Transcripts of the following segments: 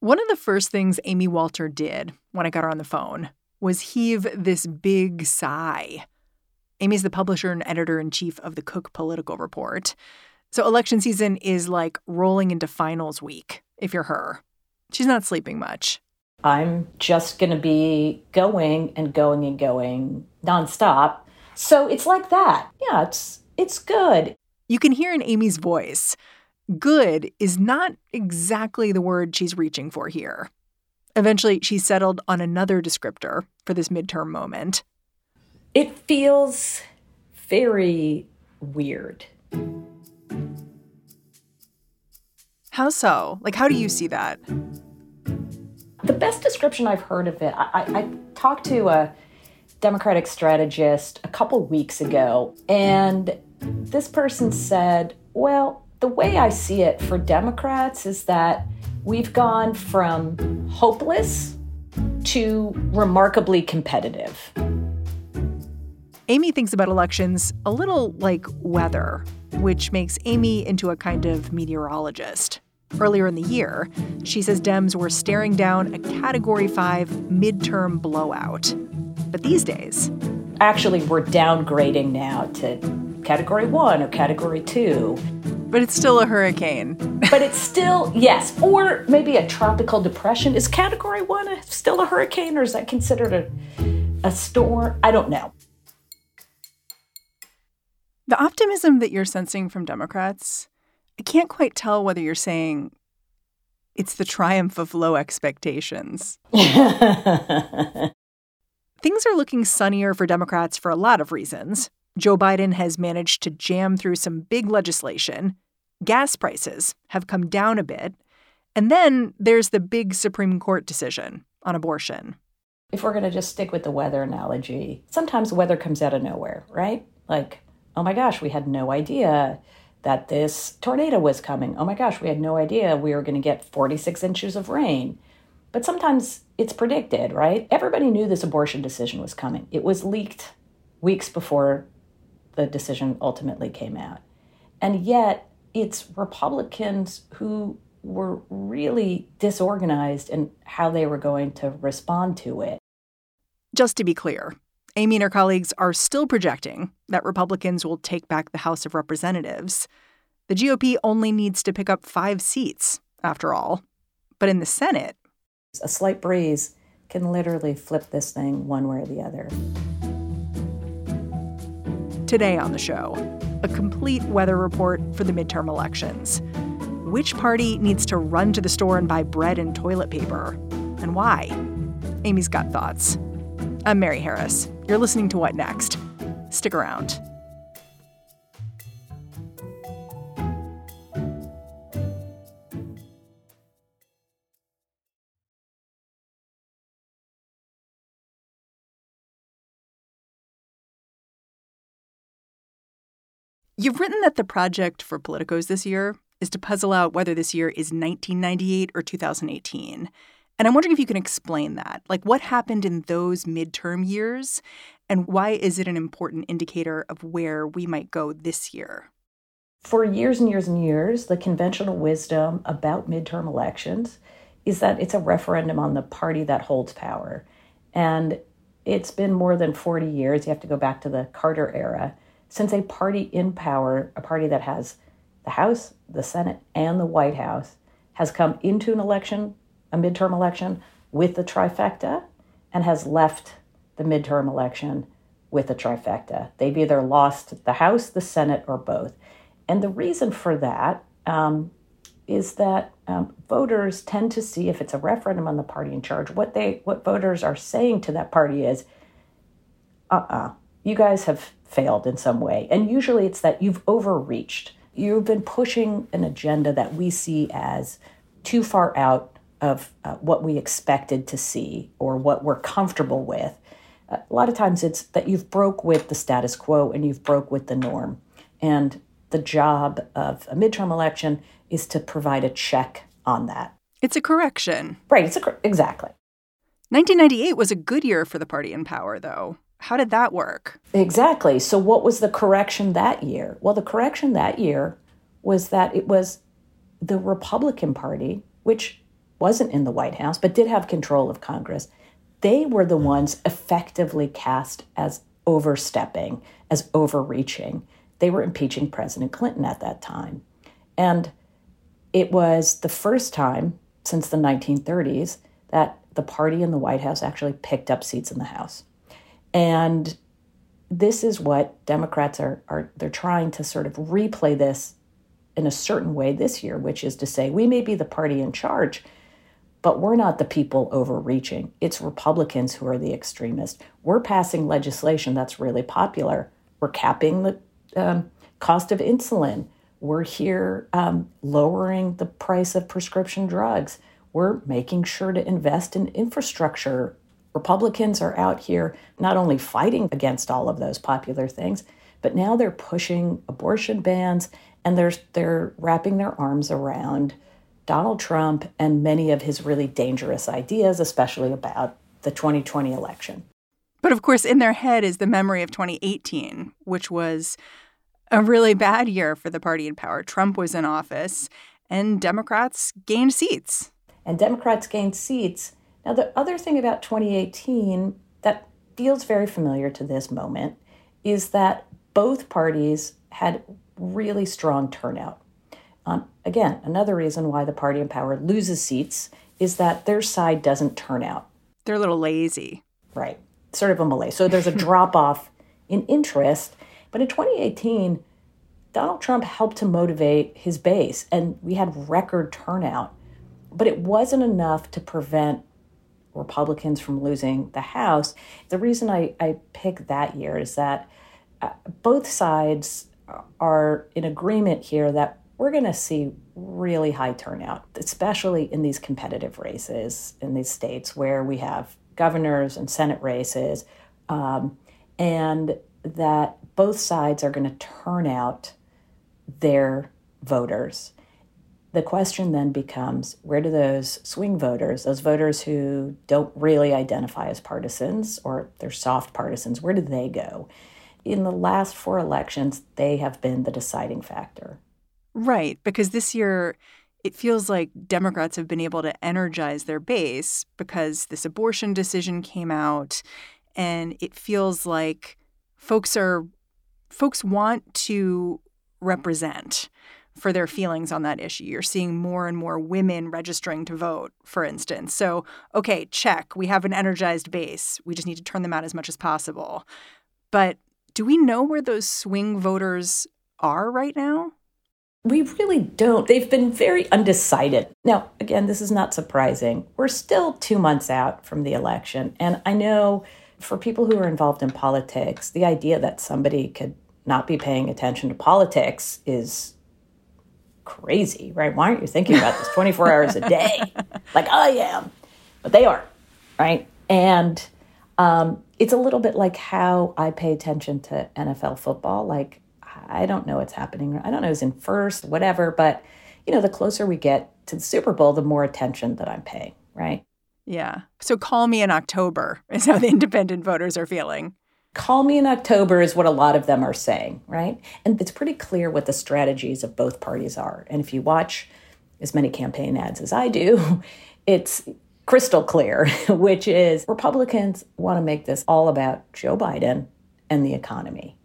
One of the first things Amy Walter did when I got her on the phone was heave this big sigh. Amy's the publisher and editor in chief of the Cook Political Report. So election season is like rolling into finals week if you're her. She's not sleeping much. I'm just going to be going and going and going nonstop. So it's like that. Yeah, it's it's good. You can hear in Amy's voice good is not exactly the word she's reaching for here. Eventually, she settled on another descriptor for this midterm moment. It feels very weird. How so? Like, how do you see that? The best description I've heard of it, I, I, I talked to a Democratic strategist a couple weeks ago, and this person said, Well, the way I see it for Democrats is that we've gone from hopeless to remarkably competitive. Amy thinks about elections a little like weather, which makes Amy into a kind of meteorologist. Earlier in the year, she says Dems were staring down a Category 5 midterm blowout. But these days, actually, we're downgrading now to Category 1 or Category 2 but it's still a hurricane. but it's still, yes, or maybe a tropical depression. Is category one a, still a hurricane or is that considered a, a storm? I don't know. The optimism that you're sensing from Democrats, I can't quite tell whether you're saying it's the triumph of low expectations. Things are looking sunnier for Democrats for a lot of reasons. Joe Biden has managed to jam through some big legislation. Gas prices have come down a bit. And then there's the big Supreme Court decision on abortion. If we're going to just stick with the weather analogy, sometimes weather comes out of nowhere, right? Like, oh my gosh, we had no idea that this tornado was coming. Oh my gosh, we had no idea we were going to get 46 inches of rain. But sometimes it's predicted, right? Everybody knew this abortion decision was coming. It was leaked weeks before the decision ultimately came out. And yet, it's Republicans who were really disorganized in how they were going to respond to it. Just to be clear, Amy and her colleagues are still projecting that Republicans will take back the House of Representatives. The GOP only needs to pick up five seats, after all. But in the Senate, a slight breeze can literally flip this thing one way or the other. Today on the show, a complete weather report for the midterm elections. Which party needs to run to the store and buy bread and toilet paper? And why? Amy's got thoughts. I'm Mary Harris. You're listening to What Next? Stick around. You've written that the project for Politicos this year is to puzzle out whether this year is 1998 or 2018. And I'm wondering if you can explain that. Like, what happened in those midterm years, and why is it an important indicator of where we might go this year? For years and years and years, the conventional wisdom about midterm elections is that it's a referendum on the party that holds power. And it's been more than 40 years. You have to go back to the Carter era since a party in power, a party that has the House, the Senate, and the White House, has come into an election, a midterm election, with the trifecta and has left the midterm election with a trifecta. They've either lost the House, the Senate, or both. And the reason for that um, is that um, voters tend to see if it's a referendum on the party in charge, what they what voters are saying to that party is, uh-uh, you guys have failed in some way. And usually it's that you've overreached. You've been pushing an agenda that we see as too far out of uh, what we expected to see or what we're comfortable with. Uh, a lot of times it's that you've broke with the status quo and you've broke with the norm. And the job of a midterm election is to provide a check on that. It's a correction. Right, it's a exactly. 1998 was a good year for the party in power though. How did that work? Exactly. So, what was the correction that year? Well, the correction that year was that it was the Republican Party, which wasn't in the White House, but did have control of Congress, they were the ones effectively cast as overstepping, as overreaching. They were impeaching President Clinton at that time. And it was the first time since the 1930s that the party in the White House actually picked up seats in the House. And this is what Democrats are, are they're trying to sort of replay this in a certain way this year, which is to say we may be the party in charge, but we're not the people overreaching. It's Republicans who are the extremists. We're passing legislation that's really popular. We're capping the um, cost of insulin. We're here um, lowering the price of prescription drugs. We're making sure to invest in infrastructure. Republicans are out here not only fighting against all of those popular things, but now they're pushing abortion bans and they're, they're wrapping their arms around Donald Trump and many of his really dangerous ideas, especially about the 2020 election. But of course, in their head is the memory of 2018, which was a really bad year for the party in power. Trump was in office and Democrats gained seats. And Democrats gained seats. Now, the other thing about 2018 that feels very familiar to this moment is that both parties had really strong turnout. Um, again, another reason why the party in power loses seats is that their side doesn't turn out. They're a little lazy. Right. Sort of a malaise. So there's a drop off in interest. But in 2018, Donald Trump helped to motivate his base, and we had record turnout. But it wasn't enough to prevent Republicans from losing the House. The reason I, I picked that year is that uh, both sides are in agreement here that we're going to see really high turnout, especially in these competitive races in these states where we have governors and Senate races, um, and that both sides are going to turn out their voters. The question then becomes where do those swing voters, those voters who don't really identify as partisans or they're soft partisans, where do they go? In the last four elections, they have been the deciding factor. Right, because this year it feels like Democrats have been able to energize their base because this abortion decision came out and it feels like folks are folks want to represent for their feelings on that issue. You're seeing more and more women registering to vote, for instance. So, okay, check. We have an energized base. We just need to turn them out as much as possible. But do we know where those swing voters are right now? We really don't. They've been very undecided. Now, again, this is not surprising. We're still two months out from the election. And I know for people who are involved in politics, the idea that somebody could not be paying attention to politics is crazy, right? Why aren't you thinking about this 24 hours a day like I am? But they are, right? And um, it's a little bit like how I pay attention to NFL football. Like, I don't know what's happening. I don't know who's in first, whatever. But, you know, the closer we get to the Super Bowl, the more attention that I'm paying, right? Yeah. So call me in October is how the independent voters are feeling. Call me in October is what a lot of them are saying, right? And it's pretty clear what the strategies of both parties are. And if you watch as many campaign ads as I do, it's crystal clear, which is Republicans want to make this all about Joe Biden and the economy.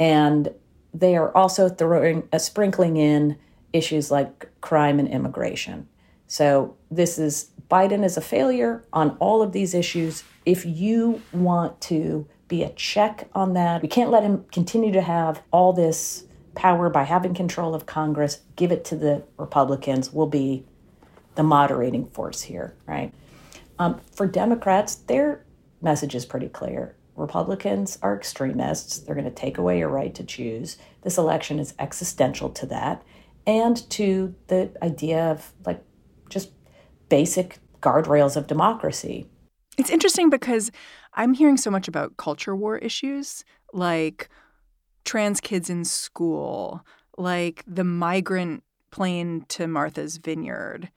And they are also throwing a uh, sprinkling in issues like crime and immigration. So this is Biden is a failure on all of these issues. If you want to be a check on that, we can't let him continue to have all this power by having control of Congress, give it to the Republicans, We'll be the moderating force here, right? Um, for Democrats, their message is pretty clear. Republicans are extremists. They're going to take away your right to choose. This election is existential to that and to the idea of like just basic guardrails of democracy. It's interesting because I'm hearing so much about culture war issues like trans kids in school, like the migrant plane to Martha's Vineyard.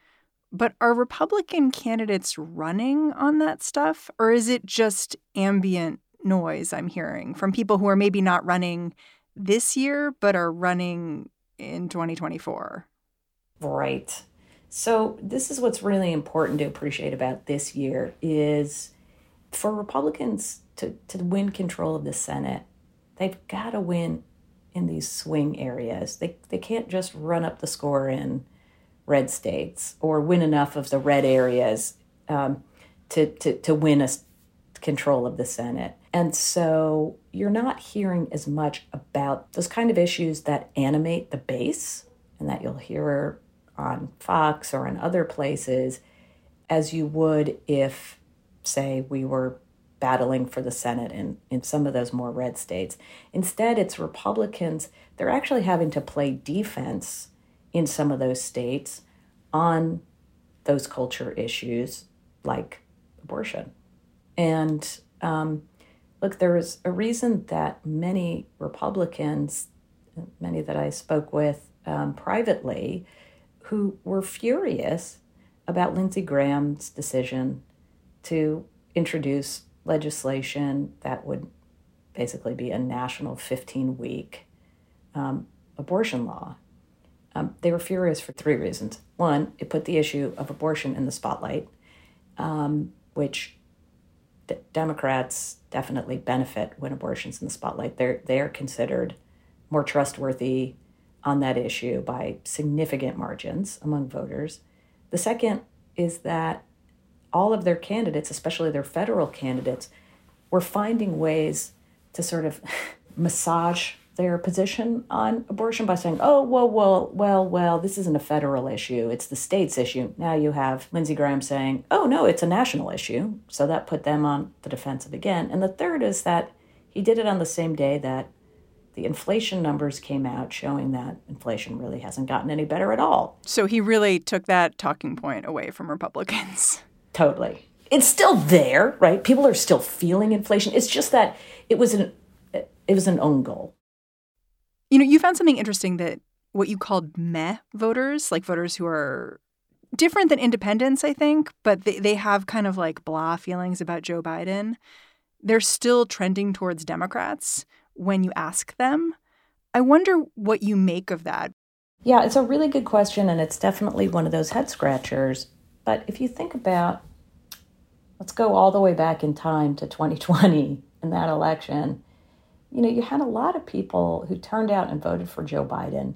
But are Republican candidates running on that stuff? Or is it just ambient noise I'm hearing from people who are maybe not running this year, but are running in 2024? Right. So this is what's really important to appreciate about this year is for Republicans to, to win control of the Senate, they've got to win in these swing areas. They, they can't just run up the score in red states or win enough of the red areas um, to, to, to win a control of the Senate. And so you're not hearing as much about those kind of issues that animate the base and that you'll hear on Fox or in other places as you would if, say, we were battling for the Senate in, in some of those more red states. Instead, it's Republicans, they're actually having to play defense in some of those states on those culture issues like abortion. And um, look, there was a reason that many Republicans, many that I spoke with um, privately, who were furious about Lindsey Graham's decision to introduce legislation that would basically be a national 15 week um, abortion law. Um, they were furious for three reasons. One, it put the issue of abortion in the spotlight, um, which d- Democrats definitely benefit when abortion's in the spotlight. They're, they're considered more trustworthy on that issue by significant margins among voters. The second is that all of their candidates, especially their federal candidates, were finding ways to sort of massage their position on abortion by saying, oh, well, well, well, well, this isn't a federal issue. It's the state's issue. Now you have Lindsey Graham saying, oh, no, it's a national issue. So that put them on the defensive again. And the third is that he did it on the same day that the inflation numbers came out showing that inflation really hasn't gotten any better at all. So he really took that talking point away from Republicans. Totally. It's still there, right? People are still feeling inflation. It's just that it was an it was an own goal. You know, you found something interesting that what you called meh voters, like voters who are different than independents, I think, but they, they have kind of like blah feelings about Joe Biden. They're still trending towards Democrats when you ask them. I wonder what you make of that. Yeah, it's a really good question, and it's definitely one of those head scratchers. But if you think about, let's go all the way back in time to 2020 in that election, you know, you had a lot of people who turned out and voted for Joe Biden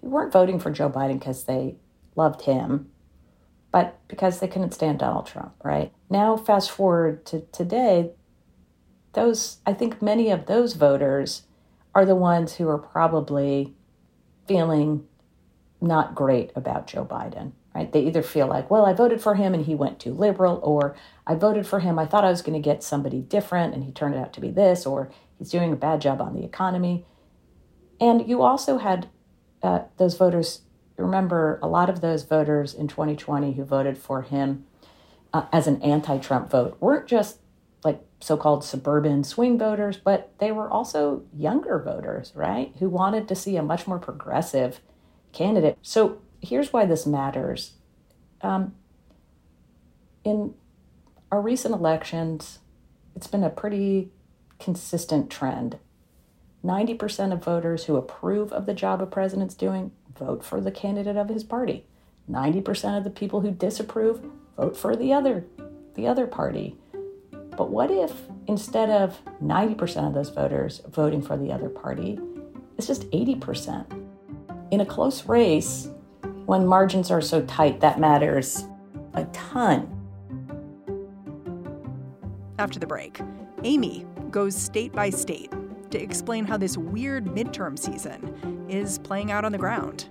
who weren't voting for Joe Biden because they loved him, but because they couldn't stand Donald Trump, right? Now, fast forward to today, those I think many of those voters are the ones who are probably feeling not great about Joe Biden, right? They either feel like, well, I voted for him and he went too liberal, or I voted for him, I thought I was going to get somebody different and he turned out to be this, or he's doing a bad job on the economy. And you also had uh, those voters, remember, a lot of those voters in 2020 who voted for him uh, as an anti Trump vote weren't just like so called suburban swing voters, but they were also younger voters, right? Who wanted to see a much more progressive candidate. So here's why this matters. Um, in our recent elections, it's been a pretty consistent trend. 90% of voters who approve of the job a president's doing vote for the candidate of his party. 90% of the people who disapprove vote for the other the other party. But what if instead of 90% of those voters voting for the other party, it's just 80%? In a close race, when margins are so tight, that matters a ton. After the break, Amy goes state by state to explain how this weird midterm season is playing out on the ground.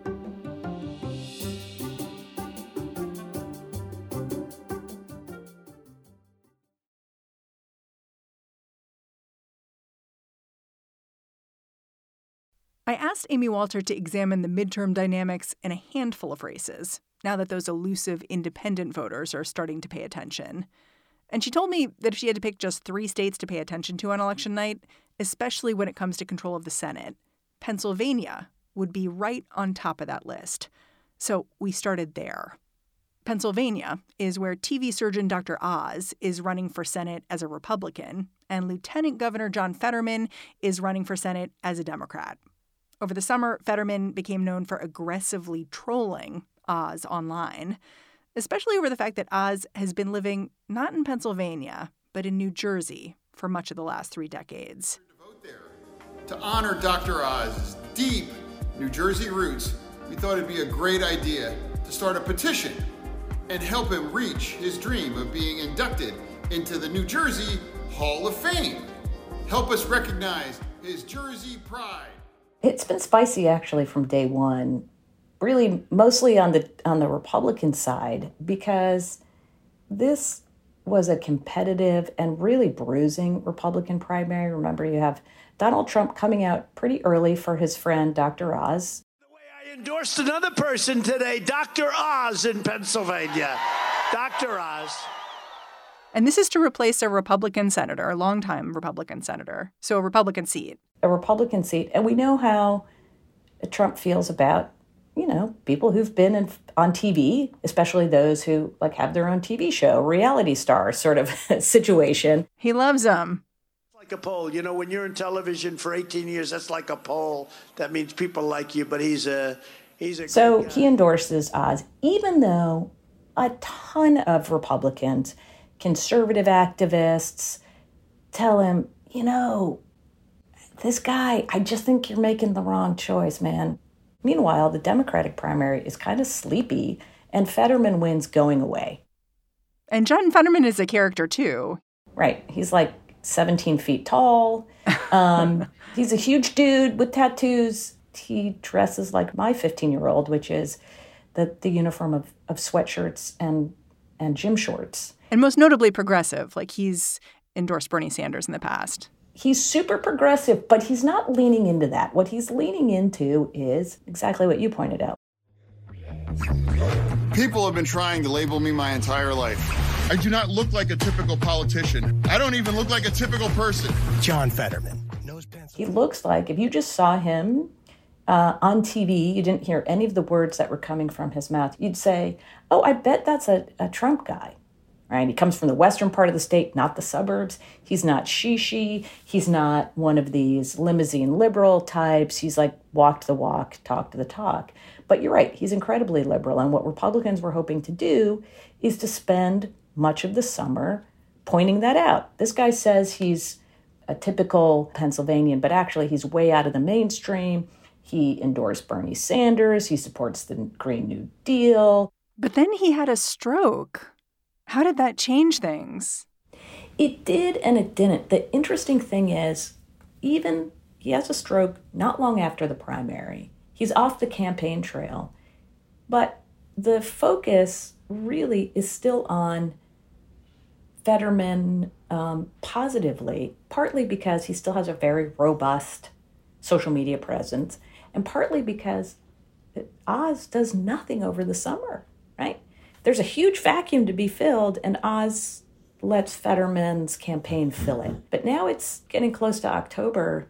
I asked Amy Walter to examine the midterm dynamics in a handful of races, now that those elusive independent voters are starting to pay attention. And she told me that if she had to pick just three states to pay attention to on election night, especially when it comes to control of the Senate, Pennsylvania would be right on top of that list. So we started there. Pennsylvania is where TV surgeon Dr. Oz is running for Senate as a Republican, and Lieutenant Governor John Fetterman is running for Senate as a Democrat. Over the summer, Fetterman became known for aggressively trolling Oz online, especially over the fact that Oz has been living not in Pennsylvania, but in New Jersey for much of the last three decades. To honor Dr. Oz's deep New Jersey roots, we thought it'd be a great idea to start a petition and help him reach his dream of being inducted into the New Jersey Hall of Fame. Help us recognize his Jersey pride. It's been spicy actually from day one, really mostly on the on the Republican side because this was a competitive and really bruising Republican primary. Remember, you have Donald Trump coming out pretty early for his friend Dr. Oz. The way I endorsed another person today, Dr. Oz in Pennsylvania. Dr. Oz. And this is to replace a Republican senator, a longtime Republican senator, so a Republican seat. A Republican seat. And we know how Trump feels about, you know, people who've been in, on TV, especially those who like have their own TV show, reality star sort of situation. He loves them. Like a poll, you know, when you're in television for 18 years, that's like a poll. That means people like you, but he's a he's a So he endorses Oz, even though a ton of Republicans conservative activists tell him, you know, this guy, I just think you're making the wrong choice, man. Meanwhile, the Democratic primary is kind of sleepy, and Fetterman wins going away. And John Fetterman is a character too. Right. He's like 17 feet tall. Um, he's a huge dude with tattoos. He dresses like my 15 year old, which is the, the uniform of, of sweatshirts and, and gym shorts and most notably progressive. Like he's endorsed Bernie Sanders in the past. He's super progressive, but he's not leaning into that. What he's leaning into is exactly what you pointed out. People have been trying to label me my entire life. I do not look like a typical politician. I don't even look like a typical person. John Fetterman. He looks like if you just saw him uh, on TV, you didn't hear any of the words that were coming from his mouth, you'd say, Oh, I bet that's a, a Trump guy right? He comes from the western part of the state, not the suburbs. He's not shishi. He's not one of these limousine liberal types. He's like walked the walk, talked the talk. But you're right, he's incredibly liberal. And what Republicans were hoping to do is to spend much of the summer pointing that out. This guy says he's a typical Pennsylvanian, but actually he's way out of the mainstream. He endorsed Bernie Sanders. He supports the Green New Deal. But then he had a stroke. How did that change things? It did and it didn't. The interesting thing is, even he has a stroke not long after the primary. He's off the campaign trail. But the focus really is still on Fetterman um, positively, partly because he still has a very robust social media presence, and partly because Oz does nothing over the summer, right? There's a huge vacuum to be filled, and Oz lets Fetterman's campaign fill it. But now it's getting close to October,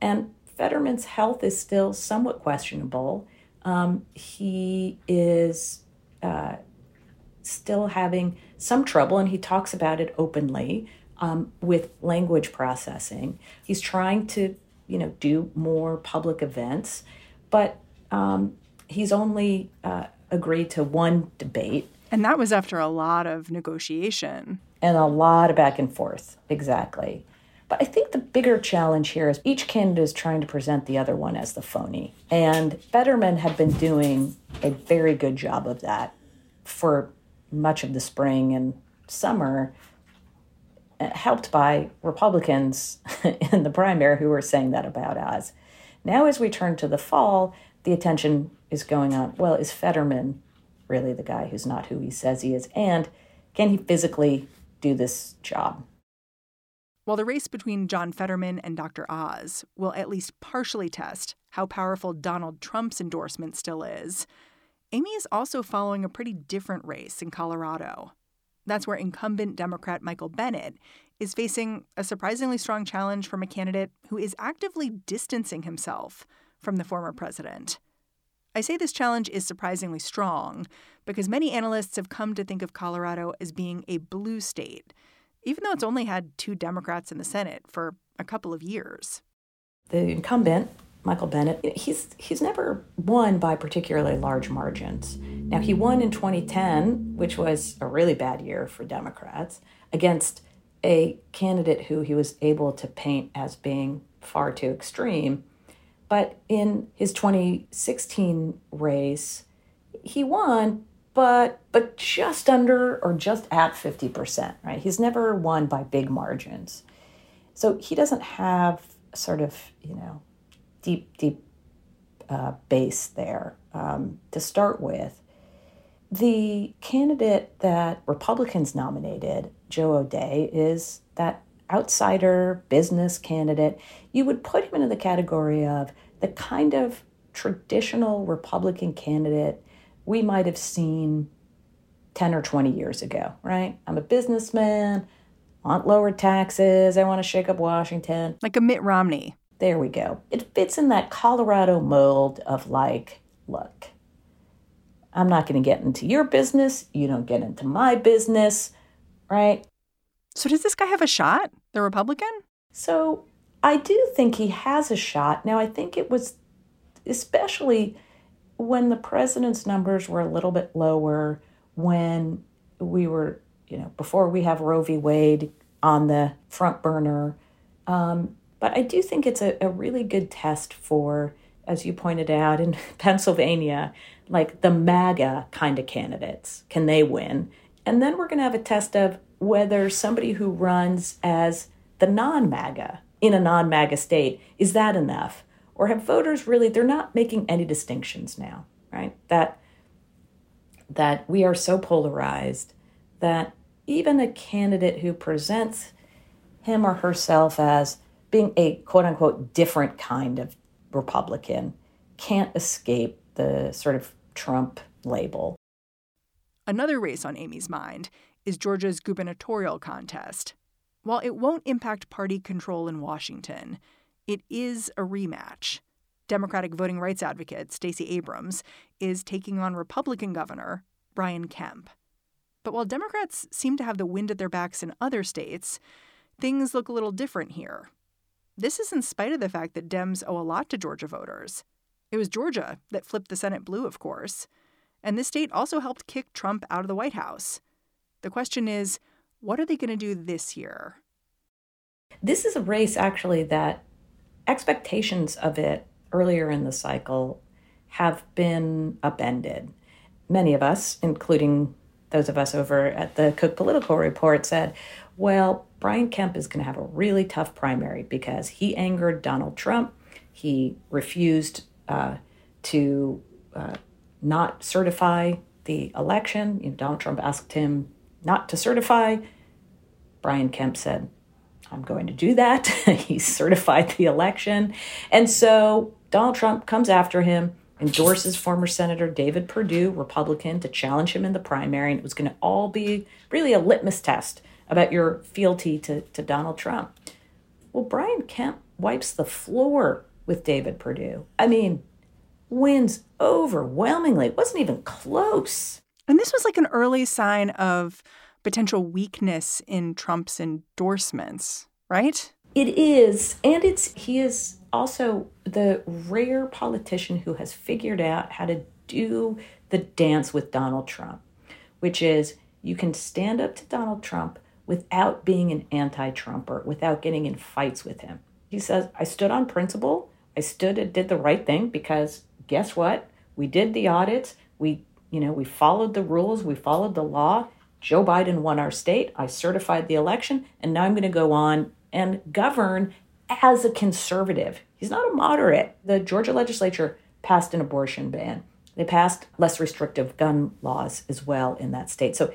and Fetterman's health is still somewhat questionable. Um, he is uh, still having some trouble, and he talks about it openly um, with language processing. He's trying to, you know, do more public events, but um, he's only uh, agreed to one debate. And that was after a lot of negotiation. And a lot of back and forth, exactly. But I think the bigger challenge here is each candidate is trying to present the other one as the phony. And Fetterman had been doing a very good job of that for much of the spring and summer, uh, helped by Republicans in the primary who were saying that about Oz. Now, as we turn to the fall, the attention is going on. Well, is Fetterman really the guy who's not who he says he is? And can he physically do this job? While the race between John Fetterman and Dr. Oz will at least partially test how powerful Donald Trump's endorsement still is, Amy is also following a pretty different race in Colorado. That's where incumbent Democrat Michael Bennet is facing a surprisingly strong challenge from a candidate who is actively distancing himself from the former president. I say this challenge is surprisingly strong because many analysts have come to think of Colorado as being a blue state, even though it's only had two Democrats in the Senate for a couple of years. The incumbent, Michael Bennet, he's he's never won by particularly large margins. Now, he won in 2010, which was a really bad year for Democrats, against a candidate who he was able to paint as being far too extreme. But in his 2016 race, he won, but but just under or just at 50%, right? He's never won by big margins. So he doesn't have sort of, you know, deep, deep uh, base there um, to start with. The candidate that Republicans nominated, Joe O'Dea, is that outsider business candidate. You would put him into the category of the kind of traditional Republican candidate we might have seen 10 or 20 years ago, right? I'm a businessman, want lower taxes, I want to shake up Washington. Like a Mitt Romney. There we go. It fits in that Colorado mold of like, look, I'm not going to get into your business. You don't get into my business, right? So, does this guy have a shot, the Republican? So, I do think he has a shot. Now, I think it was especially when the president's numbers were a little bit lower, when we were, you know, before we have Roe v. Wade on the front burner. Um, but I do think it's a, a really good test for, as you pointed out in Pennsylvania, like the MAGA kind of candidates. Can they win? And then we're going to have a test of whether somebody who runs as the non MAGA in a non MAGA state, is that enough? Or have voters really, they're not making any distinctions now, right? That, that we are so polarized that even a candidate who presents him or herself as being a quote unquote different kind of Republican can't escape the sort of Trump label. Another race on Amy's mind is Georgia's gubernatorial contest. While it won't impact party control in Washington, it is a rematch. Democratic voting rights advocate Stacey Abrams is taking on Republican Governor Brian Kemp. But while Democrats seem to have the wind at their backs in other states, things look a little different here. This is in spite of the fact that Dems owe a lot to Georgia voters. It was Georgia that flipped the Senate blue, of course. And this state also helped kick Trump out of the White House. The question is what are they going to do this year? This is a race, actually, that expectations of it earlier in the cycle have been upended. Many of us, including those of us over at the Cook Political Report, said, well, Brian Kemp is going to have a really tough primary because he angered Donald Trump. He refused uh, to uh, not certify the election. You know, Donald Trump asked him not to certify. Brian Kemp said, I'm going to do that. he certified the election. And so Donald Trump comes after him, endorses former Senator David Perdue, Republican, to challenge him in the primary. And it was going to all be really a litmus test about your fealty to, to Donald Trump. Well, Brian Kemp wipes the floor with David Perdue. I mean, wins overwhelmingly. It wasn't even close. And this was like an early sign of potential weakness in Trump's endorsements, right? It is. And it's he is also the rare politician who has figured out how to do the dance with Donald Trump, which is you can stand up to Donald Trump without being an anti Trumper, without getting in fights with him. He says, I stood on principle. I stood and did the right thing because guess what? We did the audits. We, you know, we followed the rules. We followed the law. Joe Biden won our state. I certified the election. And now I'm going to go on and govern as a conservative. He's not a moderate. The Georgia legislature passed an abortion ban. They passed less restrictive gun laws as well in that state. So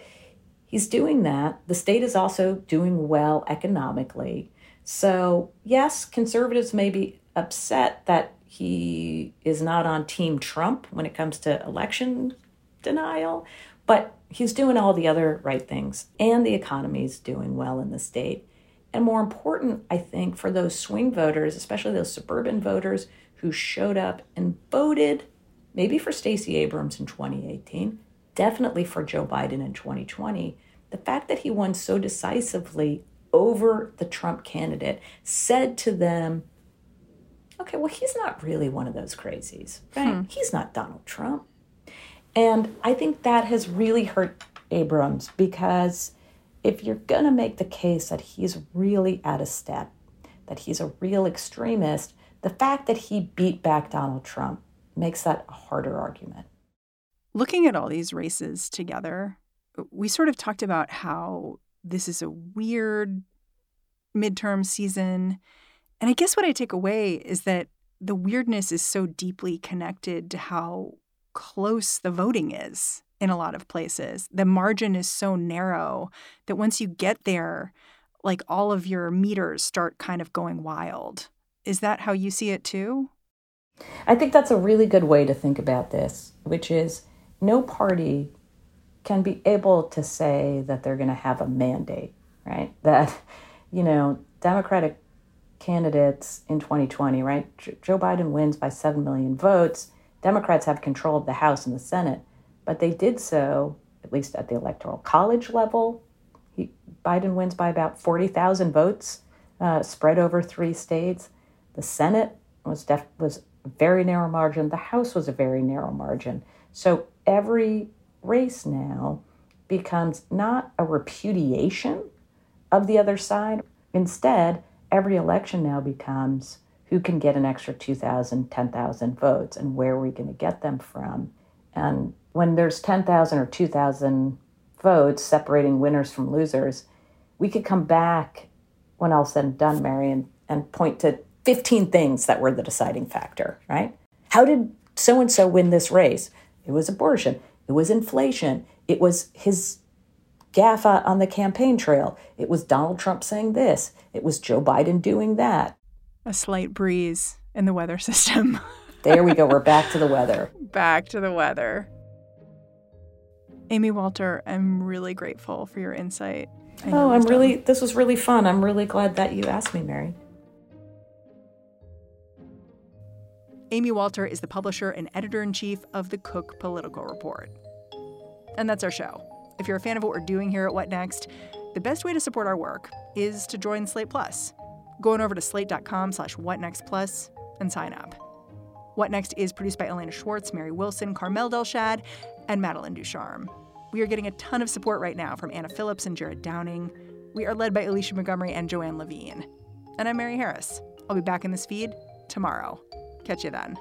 he's doing that. The state is also doing well economically. So, yes, conservatives may be upset that he is not on Team Trump when it comes to election denial, but he's doing all the other right things, and the economy is doing well in the state. And more important, I think, for those swing voters, especially those suburban voters who showed up and voted, maybe for Stacey Abrams in 2018, definitely for Joe Biden in 2020, the fact that he won so decisively over the Trump candidate said to them, okay, well, he's not really one of those crazies, right? Hmm. He's not Donald Trump. And I think that has really hurt Abrams because if you're going to make the case that he's really out of step, that he's a real extremist, the fact that he beat back Donald Trump makes that a harder argument. Looking at all these races together, we sort of talked about how this is a weird midterm season. And I guess what I take away is that the weirdness is so deeply connected to how close the voting is in a lot of places. The margin is so narrow that once you get there, like all of your meters start kind of going wild. Is that how you see it too? I think that's a really good way to think about this, which is no party can be able to say that they're going to have a mandate, right? That, you know, Democratic candidates in 2020, right? Joe Biden wins by 7 million votes. Democrats have control of the House and the Senate, but they did so, at least at the Electoral College level. He, Biden wins by about 40,000 votes, uh, spread over three states. The Senate was def- was a very narrow margin. The House was a very narrow margin. So every race now becomes not a repudiation of the other side. Instead, every election now becomes who can get an extra 2,000, 10,000 votes and where are we going to get them from? And when there's 10,000 or 2,000 votes separating winners from losers, we could come back when all said and done, Mary, and, and point to 15 things that were the deciding factor, right? How did so and so win this race? It was abortion. It was inflation. It was his gaffe on the campaign trail. It was Donald Trump saying this. It was Joe Biden doing that. A slight breeze in the weather system. there we go. We're back to the weather. Back to the weather. Amy Walter, I'm really grateful for your insight. Oh, I'm really, this was really fun. I'm really glad that you asked me, Mary. Amy Walter is the publisher and editor in chief of the Cook Political Report. And that's our show. If you're a fan of what we're doing here at What Next, the best way to support our work is to join Slate Plus. Go on over to slate.com slash whatnextplus and sign up. What Next is produced by Elena Schwartz, Mary Wilson, Carmel Delshad, and Madeline Ducharme. We are getting a ton of support right now from Anna Phillips and Jared Downing. We are led by Alicia Montgomery and Joanne Levine. And I'm Mary Harris. I'll be back in this feed tomorrow. Catch you then.